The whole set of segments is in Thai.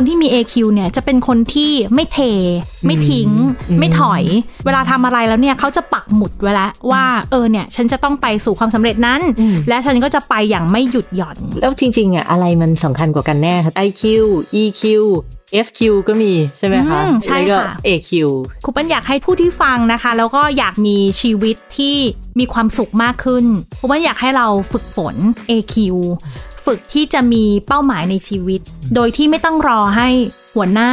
คนที่มี AQ เนี่ยจะเป็นคนที่ไม่เท ไม่ทิ้ง ไม่ถอย เวลาทำอะไรแล้วเนี่ยเขาจะปักหมุดไว้แล้วว่าเออเนี่ยฉันจะต้องไปสู่ความสำเร็จนั้น และฉันก็จะไปอย่างไม่หยุดหย่อน แล้วจริงๆอะอะไรมันสำคัญกว่ากันแน่คะ IQ EQ SQ ก็มีใช่ไหมคะอืมใช่แล้วก็ค่ะ AQ ครูเปิ้ลอยากให้ผู้ที่ฟังนะคะ แล้วก็อยากมีชีวิตที่มีความสุขมากขึ้นครูเปิ้ลอยากให้เราฝึกฝน AQ ฝึกที่จะมีเป้าหมายในชีวิต โดยที่ไม่ต้องรอให้หัวหน้า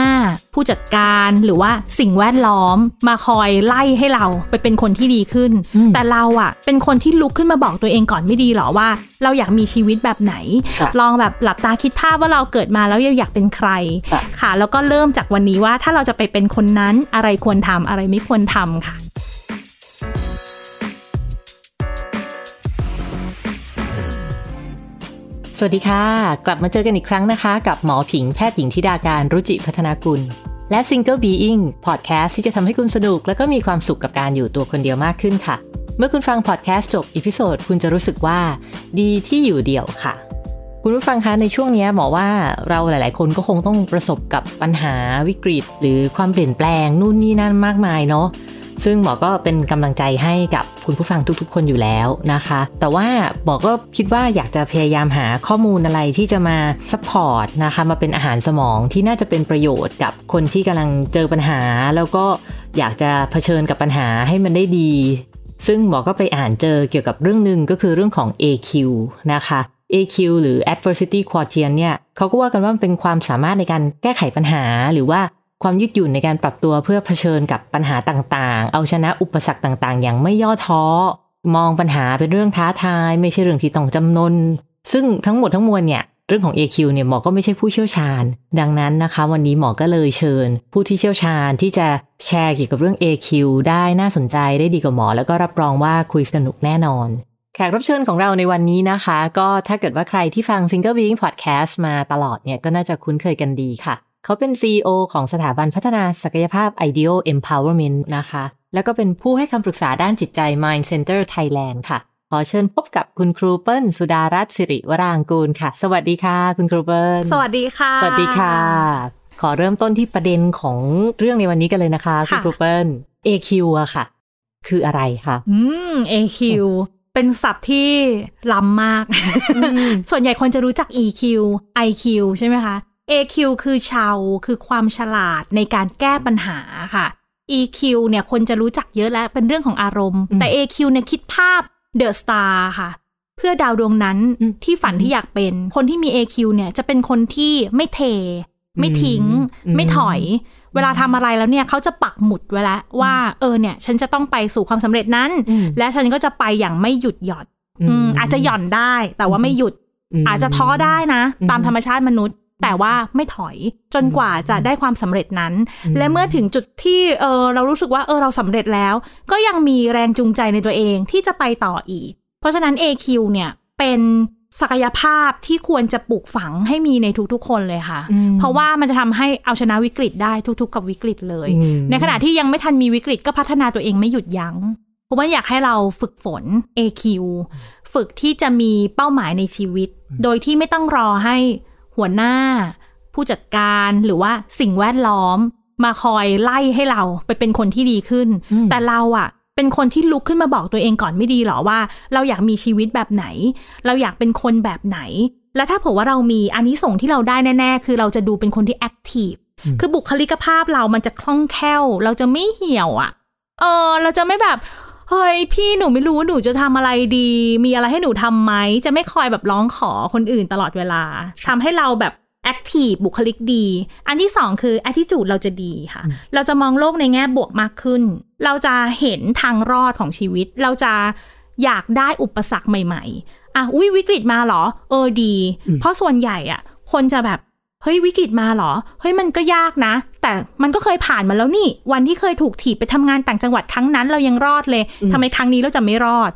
ผู้จัดการหรือว่าสิ่งแวดล้อมมาคอยไล่ให้เราไปเป็นคนที่ดีขึ้น แต่เราอะเป็นคนที่ลุกขึ้นมาบอกตัวเองก่อนไม่ดีหรอว่า เราอยากมีชีวิตแบบไหนค่ะลองแบบหลับตาคิดภาพว่าเราเกิดมาแล้วอยากเป็นใครค่ะค่ะ แล้วก็เริ่มจากวันนี้ว่าถ้าเราจะไปเป็นคนนั้นอะไรควรทำอะไรไม่ควรทำค่ะ สวัสดีค่ะ กลับมาเจอกันอีกครั้งนะคะ กับหมอผิงแพทย์หญิงธิดาการรุจิพัฒนากุล และ Single Being Podcast ที่จะทำให้คุณสนุก และก็มีความสุขกับการอยู่ตัวคนเดียวมากขึ้นค่ะ เมื่อคุณฟังพอดแคสต์จบ episode คุณจะรู้สึกว่า ดีที่อยู่เดี่ยวค่ะ คุณผู้ฟังคะในช่วงนี้หมอว่าเราหลาย ๆ คนก็คงต้องประสบกับปัญหาวิกฤต หรือความเปลี่ยนแปลงนู่นนี่นั่นมากมายเนาะ ซึ่งหมอก็เป็นกำลังใจให้กับคุณผู้ฟังทุกๆ คนอยู่แล้วนะคะ แต่ว่าหมอก็คิดว่าอยากจะพยายามหาข้อมูลอะไรที่จะมา support นะคะมาเป็นอาหารสมองที่น่าจะเป็นประโยชน์กับคนที่กำลังเจอปัญหา แล้วก็อยากจะเผชิญกับปัญหาให้มันได้ดี ซึ่งหมอก็ไปอ่านเจอเกี่ยวกับเรื่องหนึ่งก็คือเรื่องของ AQ นะคะ AQ หรือ adversity quotient เนี่ยเขาก็ว่ากันว่ามันเป็นความสามารถในการแก้ไขปัญหาหรือว่า ความยืดหยุ่นในการปรับตัวเพื่อเผชิญกับปัญหาต่างๆ เอาชนะอุปสรรคต่างๆ อย่างไม่ย่อท้อ มองปัญหาเป็นเรื่องท้าทาย ไม่ใช่เรื่องที่ต้องจำนน ซึ่งทั้งหมดทั้งมวลเนี่ยเรื่องของ AQ เนี่ยหมอก็ไม่ใช่ผู้เชี่ยวชาญ ดังนั้นนะคะ วันนี้หมอก็เลยเชิญ ผู้ที่เชี่ยวชาญที่จะแชร์เกี่ยวกับเรื่อง AQ ได้น่าสนใจได้ดีกว่าหมอ แล้วก็รับรองว่าคุยสนุกแน่นอน แขกรับเชิญของเราในวันนี้นะคะ ก็ถ้าเกิดว่าใครที่ฟัง Single Being Podcast มาตลอดเนี่ยก็น่าจะคุ้นเคยกันดีค่ะ เขาเป็น CEO ของสถาบันพัฒนาศักยภาพ Ideal Empowerment นะคะ แล้วก็เป็นผู้ให้คำปรึกษาด้านจิตใจ Mind Center Thailand ค่ะ ขอเชิญพบกับคุณครูเปิ้ลสุดารัตน์สิริวรางกูลค่ะ สวัสดีค่ะ คุณครูเปิ้ล สวัสดีค่ะ สวัสดีค่ะ ขอเริ่มต้นที่ประเด็นของเรื่องในวันนี้กันเลยนะคะ คุณค่ะครูเปิ้ล AQ อะค่ะ คืออะไรคะอืม AQ เป็นศัพท์ที่ล้ำมาก ส่วนใหญ่คนจะรู้จัก EQ IQ ใช่ไหมคะ AQ คือชาวคือความฉลาดในการแก้ปัญหาค่ะ EQ เนี่ยคนจะรู้จักเยอะแล้วเป็นเรื่องของอารมณ์ แต่ AQ เนี่ยคิดภาพ The Star ค่ะ เพื่อดาวดวงนั้นอืมที่ฝันที่อยากเป็น คนที่มี AQ เนี่ยจะเป็นคนที่ไม่เท ไม่ทิ้งอืมไม่ถอย เวลาทำอะไรแล้วเนี่ยเขาจะปักหมุดไว้แล้วว่า เออเนี่ย ฉันจะต้องไปสู่ความสำเร็จนั้นอืมและฉันก็จะไปอย่างไม่หยุดหย่อนอืมอาจจะหย่อนได้ แต่ว่าไม่หยุดมอาจจะท้อได้นะอืมตามธรรมชาติมนุษย์ แต่ว่าไม่ถอยจนกว่าจะได้ความสำเร็จนั้นอืมและเมื่อถึงจุดที่เออเรารู้สึกว่าเออเราสำเร็จแล้ว ก็ยังมีแรงจูงใจในตัวเองที่จะไปต่ออีก เพราะฉะนั้น AQ เนี่ยเป็นศักยภาพที่ควรจะปลูกฝังให้มีในทุกๆ คนเลยค่ะอืมเพราะว่ามันจะทำให้เอาชนะวิกฤตได้ทุก ๆ กับวิกฤตเลยอืมในขณะที่ยังไม่ทันมีวิกฤตก็พัฒนาตัวเองไม่หยุดยัง้งเพราะว่าอยากให้เราฝึกฝน AQ ฝึกที่จะมีเป้าหมายในชีวิต โดยที่ไม่ต้องรอให้ หัวหน้า ผู้จัดการหรือว่าสิ่งแวดล้อม มาคอยไล่ให้เราไปเป็นคนที่ดีขึ้นอืมแต่เราอะเป็นคนที่ลุกขึ้นมาบอกตัวเองก่อนไม่ดีหรอว่า เราอยากมีชีวิตแบบไหน เราอยากเป็นคนแบบไหน และถ้าเผื่อว่าเรามีอันนี้ส่งส์ที่เราได้แน่ ๆ คือเราจะดูเป็นคนที่แอคทีฟคือบุคลิกภาพเรามันจะคล่องแคล่ว เราจะไม่เหี่ยวอะ่ะเออเราจะไม่แบบ เฮ้ยพี่หนูไม่รู้ว่าหนูจะทำอะไรดี มีอะไรให้หนูทำไหมจะไม่คอยแบบร้องขอคนอื่นตลอดเวลาทำให้เราแบบแอคทีฟบุคลิกดี อันที่สองคือ attitude เราจะดีค่ะ เราจะมองโลกในแง่บวกมากขึ้น เราจะเห็นทางรอดของชีวิต เราจะอยากได้อุปสรรคใหม่ ๆ อะอุ้ยวิกฤตมาเหรอ เออดี เพราะส่วนใหญ่อะ คนจะแบบ เฮ้ยวิกฤตมาเหรอ เฮ้ยมันก็ยากนะ แต่มันก็เคยผ่านมาแล้วนี่ วันที่เคยถูกถีบไปทำงานต่างจังหวัดครั้งนั้นเรายังรอดเลยทำไมครั้งนี้เราจะไม่รอด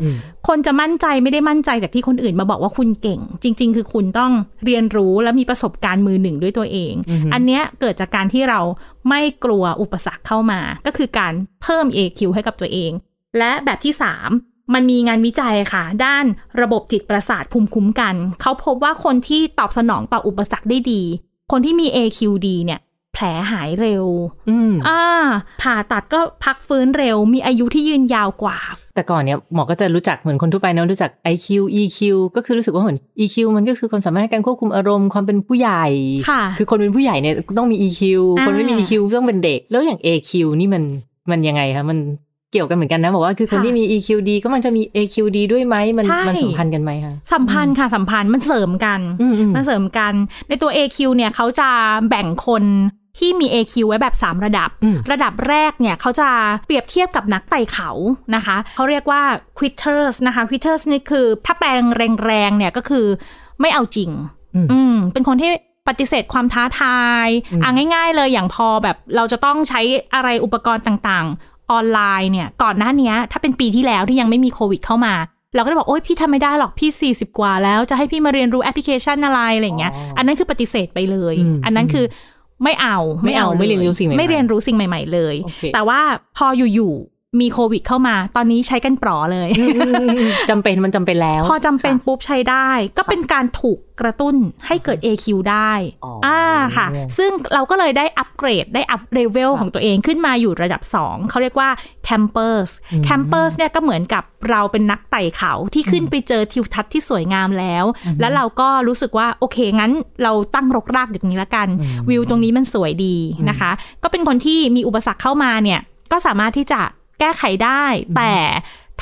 คนจะมั่นใจไม่ได้มั่นใจจากที่คนอื่นมาบอกว่าคุณเก่ง จริง ๆ คือคุณต้องเรียนรู้และมีประสบการณ์มือหนึ่งด้วยตัวเอง อันเนี้ยเกิดจากการที่เราไม่กลัวอุปสรรคเข้ามา ก็คือการเพิ่ม AQ ให้กับตัวเอง และแบบที่ 3มันมีงานวิจัยค่ะ ด้านระบบจิตประสาทภูมิคุ้มกัน เขาพบว่าคนที่ตอบสนองต่ออุปสรรคได้ดี คนที่มี AQD เนี่ยแผลหายเร็ว อืมอ่า ผ่าตัดก็พักฟื้นเร็ว มีอายุที่ยืนยาวกว่า แต่ก่อนเนี่ยหมอก็จะรู้จักเหมือนคนทั่วไปเนอะรู้จัก IQ EQ ก็คือรู้สึกว่าเหมือน EQ มันก็คือความสามารถในการควบคุมอารมณ์ความเป็นผู้ใหญ่ค่ะคือคนเป็นผู้ใหญ่เนี่ยต้องมี EQ อ่าคนไม่มี EQ ต้องเป็นเด็ก แล้วอย่าง AQ นี่มันมันยังไงคะมัน เกี่ยวกันเหมือนกันนะ บอกว่าคือคนที่มี EQ ดีก็มันจะมี AQ ดีด้วยไหมมันใช่มันสัมพันธ์กันไหมคะสัมพันธ์ค่ะสัมพันธ์มันเสริมกันอืมอืมมันเสริมกัน ในตัว AQ เนี่ยเขาจะแบ่งคนที่มี AQ ไว้แบบ 3 ระดับอืมระดับแรกเนี่ยเขาจะเปรียบเทียบกับนักไต่เขานะคะเขาเรียกว่า quitters นะคะ quitters นี่คือถ้าแปลงแรงๆเนี่ยก็คือไม่เอาจริง อืมอืมเป็นคนที่ปฏิเสธความท้าทายอืมอะง่าย ๆ เลยอย่างพอแบบเราจะต้องใช้อะไรอุปกรณ์ต่างๆ ออนไลน์เนี่ย ก่อนหน้าเนี้ยถ้าเป็นปีที่แล้วที่ยังไม่มีโควิดเข้ามา เราก็จะบอก โอ๊ยพี่ทำไม่ได้หรอกพี่ 40 กว่าแล้ว จะให้พี่มาเรียนรู้แอปพลิเคชันอะไรอะไรอย่างเงี้ยอ๋ออัอันนั้นคือปฏิเสธไปเลยอืมอันนั้นคือไม่เอาไม่เอาไม่เรียนรู้สิ่งใหม่ๆไม่เรียนรู้สิ่งใหม่ ๆ เลยโอเคแต่ว่าพออยู่ๆ มีโควิดเข้ามา ตอนนี้ใช้กันปลอเลยจำเป็นมันจำเป็นแล้ว พอจำเป็นปุ๊บใช้ได้ ก็เป็นการถูกกระตุ้นให้เกิด AQ ได้อ๋ออ่อ่าค่ะ ซึ่งเราก็เลยได้อัปเกรดได้อัปเลเวลค่ะของตัวเองขึ้นมาอยู่ระดับ 2 เขาเรียกว่า campers campers เนี่ยก็เหมือนกับเราเป็นนักไต่เขาที่ขึ้นไปเจอทิวทัศน์ที่สวยงามแล้ว แล้วเราก็รู้สึกว่า โอเค งั้นเราตั้งรกรากอยู่ตรงนี้ละกัน วิวตรงนี้มันสวยดีนะคะ ก็เป็นคนที่มีอุปสรรคเข้ามาเนี่ยก็สามารถที่จะ แก้ไขได้ แต่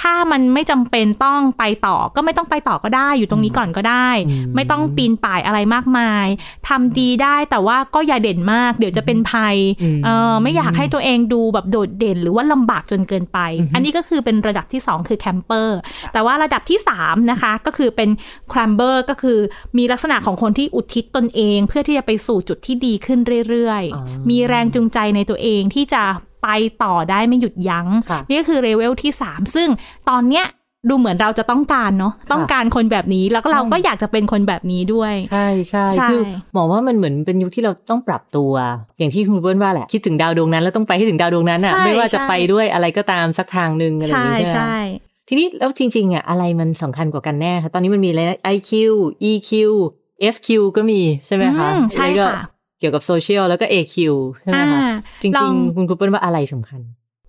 ถ้ามันไม่จำเป็นต้องไปต่อก็ไม่ต้องไปต่อก็ได้อยู่ตรงนี้ก่อนก็ได้อืมไม่ต้องปีนป่ายอะไรมากมายทำดีได้แต่ว่าก็อย่าเด่นมาก เดี๋ยวจะเป็นภัยอืมเออไม่อยากให้ตัวเองดูแบบโดดเด่น หรือว่าลำบากจนเกินไป อันนี้ก็คือเป็นระดับที่ 2 คือแคมเปอร์แต่ว่าระดับที่ 3 นะคะ ก็คือเป็นครัมเบอร์ก็คือมีลักษณะของคนที่อุทิศตนเอง เพื่อที่จะไปสู่จุดที่ดีขึ้นเรื่อยอ๋อๆมีแรงจูงใจในตัวเองที่จะ ไปต่อได้ไม่หยุดยัง้งค่ะนี่ก็คือเลเวลที่ 3 ซึ่งตอนเนี้ยดูเหมือนเราจะต้องการเนาะต้องการคนแบบนี้แล้วก็เราก็อยากจะเป็นคนแบบนี้ด้วยใช่ใช่ใช่คือหมอว่ามันเหมือนเป็นยุคที่เราต้องปรับตัว อย่างที่คุณเบิ้ลว่าแหละ คิดถึงดาวดวงนั้นแล้วต้องไปให้ถึงดาวดวงนั้นอะใช่ไม่ว่าจะใช่ไปด้วยอะไรก็ตามสักทางหนึ่งอะไรอย่างใช่นี้ใช่ไหมใช่ทีนี้แล้วจริงๆอะอะไรมันสำคัญกว่ากันแน่คะตอนนี้มันมีอะไรนะ IQ EQ SQ ก็มีใช่ไหมคะอืมใช่แล้วก็ค่ะ เกี่ยวกับโซเชียลแล้วก็ AQ ใช่ไหมอ่าคะจลริองงๆ คุณครูเปิ้ลว่าอะไรสำคัญ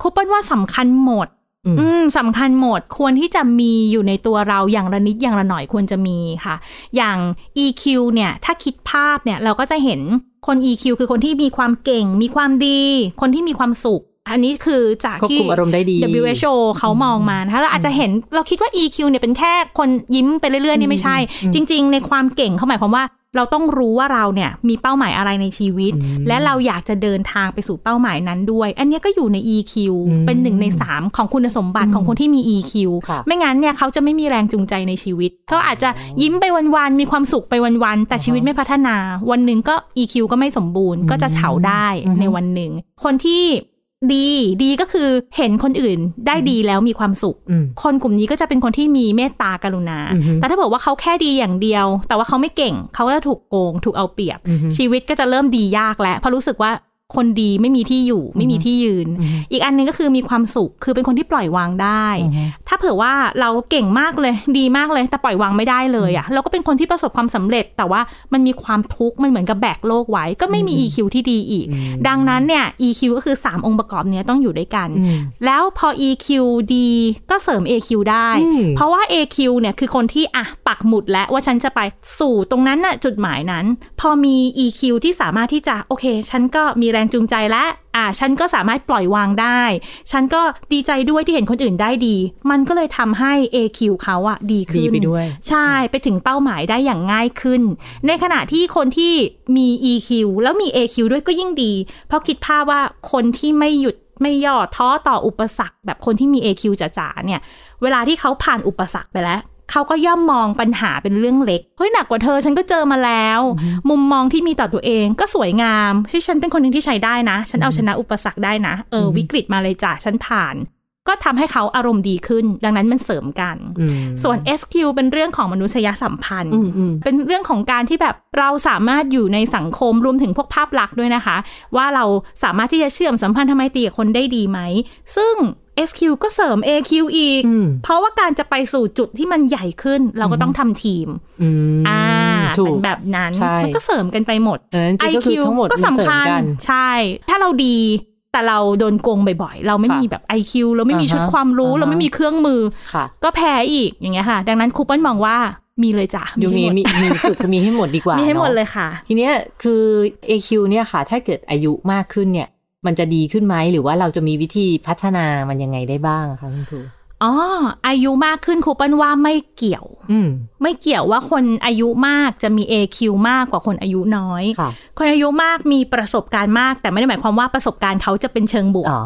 ครูเปิ้ลว่าสำคัญหมดอืมอืมสำคัญหมดควรที่จะมีอยู่ในตัวเราอย่างละนิดอย่างละหน่อยควรจะมีค่ะ อย่าง EQ เนี่ย ถ้าคิดภาพเนี่ยเราก็จะเห็นคน EQ คือคนที่มีความเก่ง มีความดี คนที่มีความสุข อันนี้คือจากควบที่คุมอารมณ์ได้ดี WHO เขามองมานะคะเราอาจจะเห็นเราคิดว่า EQ เนี่ยเป็นแค่คนยิ้มไปเรื่อยๆนี่ไม่ใช่ จริง ๆ ในความเก่งเขาหมายความว่า เราต้องรู้ว่าเราเนี่ยมีเป้าหมายอะไรในชีวิตอืมและเราอยากจะเดินทางไปสู่เป้าหมายนั้นด้วย อันเนี้ยก็อยู่ใน EQ อืมเป็นหนึ่งในสามของคุณสมบัติของคนที่มี EQ ครับไม่งั้นเนี่ยเขาจะไม่มีแรงจูงใจในชีวิตเขาอาจจะยิ้มไปวันๆมีความสุขไปวันๆแต่ชีวิตไม่พัฒนา วันหนึ่งก็ EQ ก็ไม่สมบูรณ์ก็จะเฉาได้อืมในวันหนึ่งคนที่ ดีดีก็คือเห็นคนอื่นได้ดีแล้วมีความสุขอืมคนกลุ่มนี้ก็จะเป็นคนที่มีเมตตากรุณาอือฮึแต่ถ้าบอกว่าเขาแค่ดีอย่างเดียว แต่ว่าเขาไม่เก่งเขาก็จะถูกโกง ถูกเอาเปรียบอือฮึชีวิตก็จะเริ่มดียากแล้วเพราะรู้สึกว่า คนดีไม่มีที่อยู่ไม่มีที่ยืนอือฮึอีกอันหนึงก็คือมีความสุขคือเป็นคนที่ปล่อยวางได้อือฮึถ้าเผื่อว่าเราเก่งมากเลยดีมากเลย แต่ปล่อยวางไม่ได้เลยอะ่ะเราก็เป็นคนที่ประสบความสำเร็จ แต่ว่ามันมีความทุกข์มันเหมือนกับแบกโลกไว้ ก็ไม่มี EQ ที่ดีอีกอืมดังนั้นเนี่ย EQ ก็คือ 3 องค์ประกอบเนี้ยต้องอยู่ด้วยกันอืมแล้วพอ EQ ดีก็เสริม AQ ได้อืมเพราะว่า AQ เนี่ยคือคนที่อะปักหมุดแล้วว่าฉันจะไปสู่ตรงนั้นน่ะจุดหมายนั้น พอมี EQ ที่สามารถที่จะโอเค ฉันก็มีแรงจูงใจแล้วอะฉันก็สามารถปล่อยวางได้ ฉันก็ดีใจด้วยที่เห็นคนอื่นได้ดี มันก็เลยทำให้ AQ เขาอะดีขึ้นดีไปด้วย ใช่ ไปถึงเป้าหมายได้อย่างง่ายขึ้น ในขณะที่คนที่มี EQ แล้วมี AQ ด้วยก็ยิ่งดี เพราะคิดภาพว่าคนที่ไม่หยุดไม่ย่อท้อต่ออุปสรรค แบบคนที่มี AQ จ๋าๆเนี่ย เวลาที่เขาผ่านอุปสรรคไปแล้ว เขาก็ย่อมมองปัญหาเป็นเรื่องเล็ก เฮ้ยหนักกว่าเธอฉันก็เจอมาแล้ว มุมมองที่มีต่อตัวเองก็สวยงามที่ฉันเป็นคนหนึ่งที่ใช้ได้นะ ฉันเอาชนะอุปสรรคได้นะ เออวิกฤตมาเลยจ้ะฉันผ่าน ก็ทำให้เขาอารมณ์ดีขึ้น ดังนั้นมันเสริมกันอืมส่วน SQ เป็นเรื่องของมนุษยสัมพันธ์อืมอืมเป็นเรื่องของการที่แบบเราสามารถอยู่ในสังคมรวมถึงพวกภาพลักษณ์ด้วยนะคะ ว่าเราสามารถที่จะเชื่อมสัมพันธ์ทำไมตรีกับคนได้ดีไหม ซึ่ง SQ ก็เสริม AQ อีกอืมเพราะว่าการจะไปสู่จุดที่มันใหญ่ขึ้น เราก็ต้องทำทีมอืมอ่าถูเป็กนแบบนั้นใช่มันก็เสริมกันไปหมดดังนั้นจริงๆก็คือทั้งหมดก็มันเสริสำมคัญกันใช่ ถ้าเราดี แต่เราโดนโกงบ่อยๆ เราไม่ค่ะมีแบบ IQ เราไม่มีอ่าฮะชุดความรู้อ่าฮะเราไม่มีเครื่องมือค่ะก็แพ้อีกอย่างเงี้ยค่ะ ดังนั้นครูเปิ้ลมองว่ามีเลยจ้ะยุคนี้มีมีมีฝึกมีให้หมดดีกว่ามีให้หมดนอะเลยค่ะ ทีเนี้ยคือ AQ เนี่ยค่ะ ถ้าเกิดอายุมากขึ้นเนี่ย มันจะดีขึ้นไหมหรือว่าเราจะมีวิธีพัฒนามันยังไงได้บ้างอะคะคุณครู อ๋ออายุมากขึ้นครูเปิ้ลว่าไม่เกี่ยว อืมไม่เกี่ยวว่าคนอายุมากจะมี AQ มากกว่าคนอายุน้อยค่ะคนอายุมากมีประสบการณ์มาก แต่ไม่ได้หมายความว่าประสบการณ์เขาจะเป็นเชิงบวกอ๋อ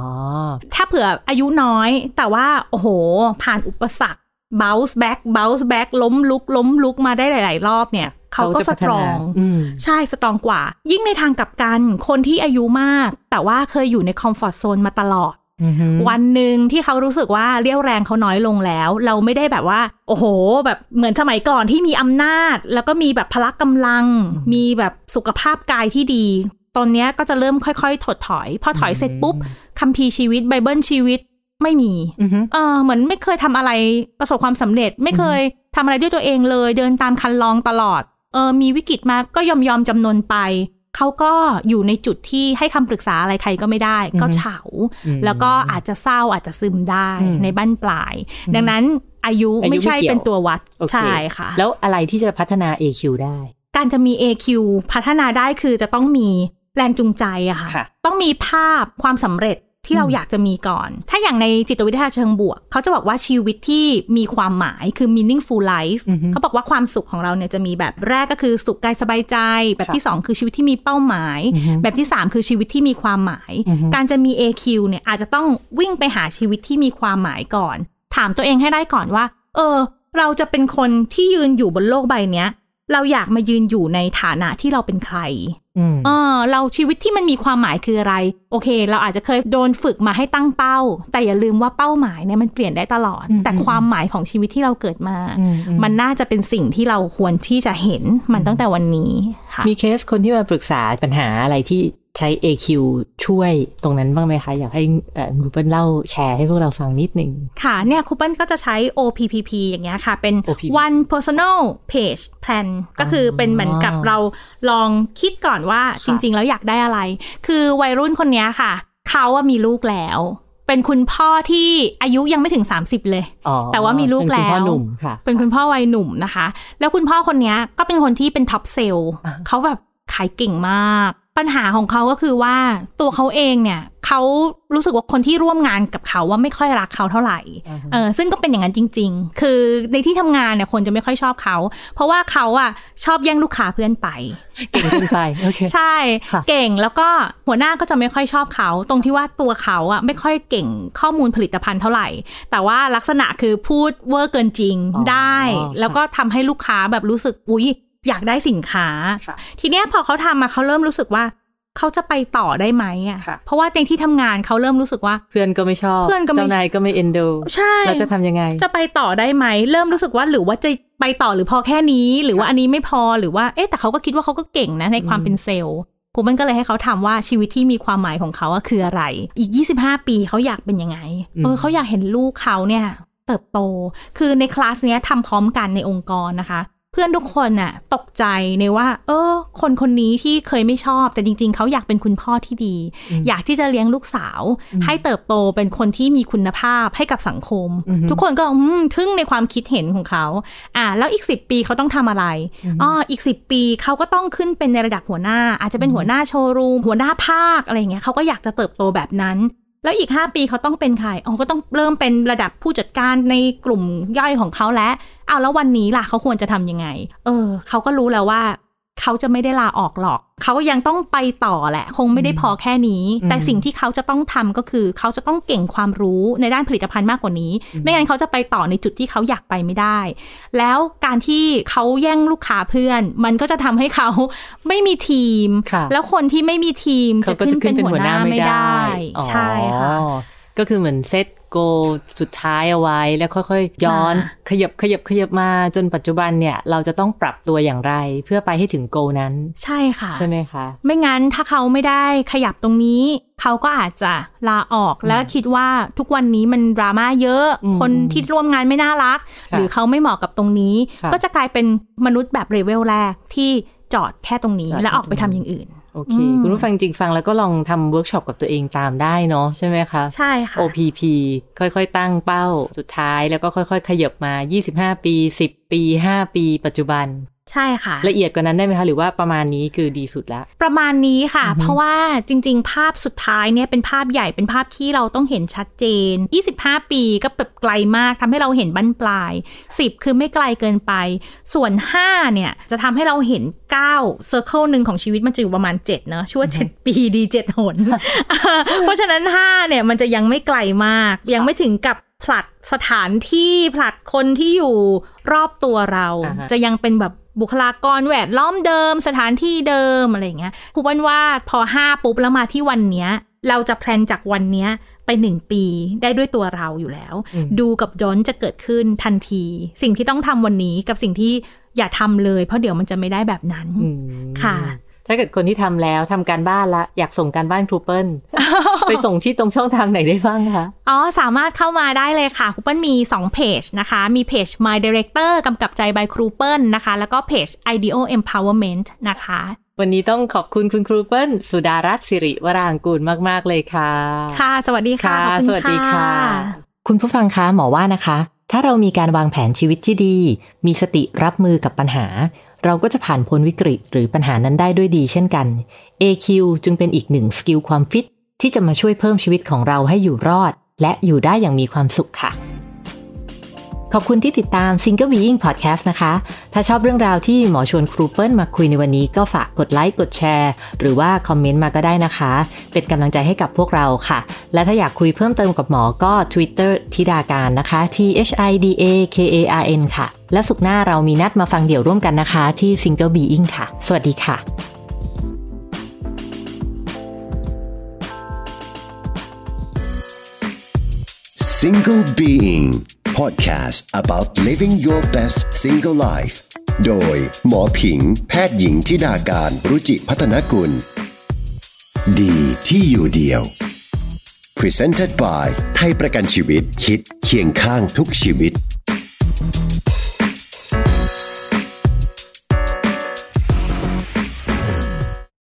ถ้าเผื่ออายุน้อย แต่ว่าโอ้โห ผ่านอุปสรรค bounce back bounce back ล้มลุก ล้มลุกมาได้หลาย ๆ รอบเนี่ยเขาก็จะสพัฒตรอนางอืมใช่สตรองกว่า ยิ่งในทางกลับกัน คนที่อายุมาก แต่ว่าเคยอยู่ในคอมฟอร์ z โซนมาตลอดอือฮึ วันหนึ่งที่เขารู้สึกว่าเรี่ยวแรงเขาน้อยลงแล้ว เราไม่ได้แบบว่า โอ้โห แบบเหมือนสมัยก่อนที่มีอำนาจ แล้วก็มีแบบพละกำลัง มีแบบสุขภาพกายที่ดีตอนเนี้ยก็จะเริ่มค่อยๆ ถดถอย พอถอยเสร็จปุ๊บคัมภีร์ชีวิตไบเบิลชีวิตไม่มีอือฮึเออเหมือนไม่เคยทำอะไรประสบความสำเร็จ ไม่เคยทำอะไรด้วยตัวเองเลย เดินตามคันลองตลอดเออมีวิกฤตมาก็ยอมยอมจำนนไป เขาก็อยู่ในจุดที่ให้คำปรึกษาอะไรใครก็ไม่ได้ ก็เฉาอืมแล้วก็อาจจะเศร้าอาจจะซึมได้อืมในบั้นปลาย ดังนั้นอายุอายุไม่ใช่ไม่เกี่ยวเป็นตัววัดโอเคใช่ค่ะ แล้วอะไรที่จะพัฒนา AQ ได้ การจะมี AQ พัฒนาได้คือจะต้องมีแรงจูงใจอะค่ะค่ะต้องมีภาพความสำเร็จ ที่เราอยากจะมีก่อน ถ้าอย่างในจิตวิทยาเชิงบวก เขาจะบอกว่าชีวิตที่มีความหมายคือ meaningful life อือฮึเขาบอกว่าความสุขของเราเนี่ยจะมีแบบแรกก็คือสุขกายสบายใจ แบบที่สองคือชีวิตที่มีเป้าหมายอือฮึแบบที่สามคือชีวิตที่มีความหมายอือฮึการจะมี AQ เนี่ยอาจจะต้องวิ่งไปหาชีวิตที่มีความหมายก่อน ถามตัวเองให้ได้ก่อนว่า เออ เราจะเป็นคนที่ยืนอยู่บนโลกใบเนี้ย เราอยากมายืนอยู่ในฐานะที่เราเป็นใครอืมเออเราชีวิตที่มันมีความหมายคืออะไร โอเค เราอาจจะเคยโดนฝึกมาให้ตั้งเป้า แต่อย่าลืมว่าเป้าหมายเนี่ยมันเปลี่ยนได้ตลอดอืมแต่ความหมายของชีวิตที่เราเกิดมาอืมอืมมันน่าจะเป็นสิ่งที่เราควรที่จะเห็นมันตั้งแต่วันนี้ค่ะมีเคสคนที่มาปรึกษาปัญหาอะไรที่ ใช้ AQ ช่วยตรงนั้นบ้างไหมคะ อยากให้เอ่อคุณเปิ้ลเล่าแชร์ให้พวกเราฟังนิดหนึ่งค่ะเนี่ยครูเปิ้ลก็จะใช้ OPPP อย่างเงี้ยค่ะ เป็น OPPP one personal page plan ก็คือเป็นเหมือนกับเราลองคิดก่อนว่าจริง ๆ แล้วอยากได้อะไร คือวัยรุ่นคนเนี้ยค่ะ เขาอะมีลูกแล้ว เป็นคุณพ่อที่อายุยังไม่ถึง 30 เลยอ๋อแต่ว่ามีลูกเป็นคุณพ่อแล้วหนุ่มค่ะ เป็นคุณพ่อวัยหนุ่มนะคะ แล้วคุณพ่อคนเนี้ยก็เป็นคนที่เป็น top sales อ่าเขาแบบขายเก่งมาก ปัญหาของเขาก็คือว่าตัวเขาเองเนี่ยเขารู้สึกว่าคนที่ร่วมงานกับเขาว่าไม่ค่อยรักเขาเท่าไหร่อ่าฮะเออซึ่งก็เป็นอย่างนั้นจริง ๆ คือในที่ทำงานเนี่ยคนจะไม่ค่อยชอบเขา เพราะว่าเขาอะชอบแย่งลูกค้าเพื่อนไป เก่งเกินไปโอเคใช่ค่ะเก่งแล้วก็หัวหน้าก็จะไม่ค่อยชอบเขา ตรงที่ว่าตัวเขาอะไม่ค่อยเก่งข้อมูลผลิตภัณฑ์เท่าไหร่ แต่ว่าลักษณะคือพูดเวอร์เกินจริงอ๋อได้ค่ะแล้วก็ทำให้ลูกค้าแบบรู้สึกอุ้ย อยากได้สินค้าค่ะทีเนี้ยพอเขาทำมาเขาเริ่มรู้สึกว่าเขาจะไปต่อได้ไหมอะค่ะ เพราะว่าในที่ทำงานเขาเริ่มรู้สึกว่า เพื่อนก็ไม่ชอบ เพื่อนก็ไม่เจ้านายก็ไม่เอ็นดูใช่เราจะทำยังไง จะไปต่อได้ไหม เริ่มรู้สึกว่าหรือว่าจะไปต่อหรือพอแค่นี้ หรือว่าอันนี้ไม่พอหรือว่าเอ๊ะแต่เขาก็คิดว่าเขาก็เก่งนะในความเป็นเซลล์ครูมันก็เลยให้เขาทำว่าชีวิตที่มีความหมายของเขาอะคืออะไร อีก 25 ปีเขาอยากเป็นยังไงอืมเออเขาอยากเห็นลูกเขาเนี่ย เติบโต คือในคลาสเนี้ยทำพร้อมกันในองค์กรนะคะ เพื่อนทุกคนน่ะตกใจในว่า เออ คนคนนี้ที่เคยไม่ชอบ แต่จริง ๆ เขาอยากเป็นคุณพ่อที่ดี อยากที่จะเลี้ยงลูกสาว ให้เติบโตเป็นคนที่มีคุณภาพให้กับสังคมอือฮึทุกคนก็อืมทึ่งในความคิดเห็นของเขา อ่า แล้วอีกสิปีเขาต้องทำอะไรอ๋ออีกสิปีเขาก็ต้องขึ้นเป็นในระดับหัวหน้า อาจจะเป็นหัวหน้าโชว์รูมหัวหน้าภาคอะไรอย่างเงี้ยเขาก็อยากจะเติบโตแบบนั้น แล้วอีก 5 ปีเขาต้องเป็นใครอ๋อก็ต้องเริ่มเป็นระดับผู้จัดการในกลุ่มย่อยของเขาแล้ว เอาแล้ววันนี้ล่ะเขาควรจะทำยังไง เออเขาก็รู้แล้วว่า เขาจะไม่ได้ลาออกหรอก เขายังต้องไปต่อแหละ คงไม่ได้พอแค่นี้ แต่สิ่งที่เขาจะต้องทำก็คือ เขาจะต้องเก่งความรู้ในด้านผลิตภัณฑ์มากกว่านี้ ไม่งั้นเขาจะไปต่อในจุดที่เขาอยากไปไม่ได้ แล้วการที่เขาแย่งลูกค้าเพื่อน มันก็จะทำให้เขาไม่มีทีมค่ะแล้วคนที่ไม่มีทีมจะเขาก็ขึ้จะนขึ้เป็นนเป็นหัหัววหหน้าน้าไม่ไม่ได้ได้ ใช่ค่ะอ๋อก็คือเหมือนเซต โกสุดท้ายเอาไว้ แล้วค่อยๆ ย้อนอ่าขยับขยับขยับมาจนปัจจุบันเนี่ย เราจะต้องปรับตัวอย่างไร เพื่อไปให้ถึงโกนั้น ใช่ค่ะ ใช่ไหมคะ ไม่งั้นถ้าเขาไม่ได้ขยับตรงนี้ เขาก็อาจจะลาออกแล้วคิดว่าทุกวันนี้มันดราม่าเยอะอืมคนที่ร่วมงานไม่น่ารักค่ะหรือเขาไม่เหมาะกับตรงนี้ค่ะก็จะกลายเป็นมนุษย์แบบเลเวลแรกที่จอดแค่ตรงนี้จอดแล้วออกไปแค่ตรงนี้ทำอย่างอื่น โอเคอืมคุณผู้ฟังจริงฟังแล้วก็ลองทำเวิร์กช็อปกับตัวเองตามได้เนาะใช่ไหมคะ ใช่ค่ะ OPP ค่อยๆ ตั้งเป้าสุดท้ายแล้วก็ค่อยๆ ขยับมา 25 ปี 10 ปี 5 ปี ปัจจุบัน ใช่ค่ะ ละเอียดกว่านั้นได้ไหมคะหรือว่าประมาณนี้คือดีสุดแล้ว ประมาณนี้ค่ะอือฮึเพราะว่าจริง ๆ ภาพสุดท้ายเนี่ยเป็นภาพใหญ่เป็นภาพที่เราต้องเห็นชัดเจน 25 ปีก็แบบไกลมากทำให้เราเห็นบั้นปลาย 10 คือไม่ไกลเกินไป ส่วน 5 เนี่ย จะทำให้เราเห็นเนี่ย circle หนึ่งของชีวิตมันจะอยู่ประมาณ 7 เนอะชั่ว 7ปีดี 7 หน เพราะฉะนั้น 5 เนี่ยมันจะยังไม่ไกลมาก ยังไม่ถึงกับผลัดสถานที่ผลัดคนที่อยู่รอบตัวเราอ่าฮะจะยังเป็นแบบ บุคลากรแวดล้อมเดิม สถานที่เดิมอะไรอย่างเงี้ยพูดว่าว่าพอห้าปุ๊บแล้วมาที่วันเนี้ย เราจะ plan จากวันเนี้ยไปหนึ่งปีได้ด้วยตัวเราอยู่แล้วอืมดูกับย้อนจะเกิดขึ้นทันที สิ่งที่ต้องทำวันนี้กับสิ่งที่อย่าทำเลย เพราะเดี๋ยวมันจะไม่ได้แบบนั้นอืมค่ะถ้าเกิดคนที่ทำแล้วทำการบ้านละ อยากส่งการบ้านครูเปิล ไปส่งที่ตรงช่องทางไหนได้บ้างคะอ๋อสามารถเข้ามาได้เลยค่ะครูเปิ้ลมี 2 เพจนะคะ มีเพจ My Director กำกับใจ by ครูเปิ้ลนะคะ แล้วก็เพจ IDEO Empowerment นะคะ วันนี้ต้องขอบคุณคุณครูเปิลสุดารัตน์สิริวรางกูลมาก ๆ เลยค่ะ ค่ะ สวัสดีค่ะขอบคุณสวัสดีค่ะค่ะ คุณผู้ฟังคะหมอว่านะคะ ถ้าเรามีการวางแผนชีวิตที่ดี มีสติรับมือกับปัญหาเราก็จะผ่านพ้นวิกฤตหรือปัญหานั้นได้ด้วยดีเช่นกัน AQ จึงเป็นอีกหนึ่ง skill ความฟิต ที่จะมาช่วยเพิ่มชีวิตของเราให้อยู่รอด และอยู่ได้อย่างมีความสุขค่ะ ขอบคุณที่ติดตาม Single Being Podcast นะคะ ถ้าชอบเรื่องราวที่หมอชวนครูเปิ้ลมาคุยในวันนี้ก็ฝากกดไลค์กดแชร์ หรือว่าคอมเมนต์มาก็ได้นะคะ เป็นกำลังใจให้กับพวกเราค่ะ และถ้าอยากคุยเพิ่มเติมกับหมอก็ Twitter ธิดาการนะคะ T H I D A K A R N ค่ะ และสุกร์หน้าเรามีนัดมาฟังเดี่ยวร่วมกันนะคะ ที่ Single Being ค่ะ สวัสดีค่ะ Single Being Podcast about living your best single life โดย หมอผิง แพทย์หญิงทิดาการรุจิพัฒนกุล ดีที่อยู่เดียว Presented by ไทยประกันชีวิตคิดเคียงข้างทุกชีวิต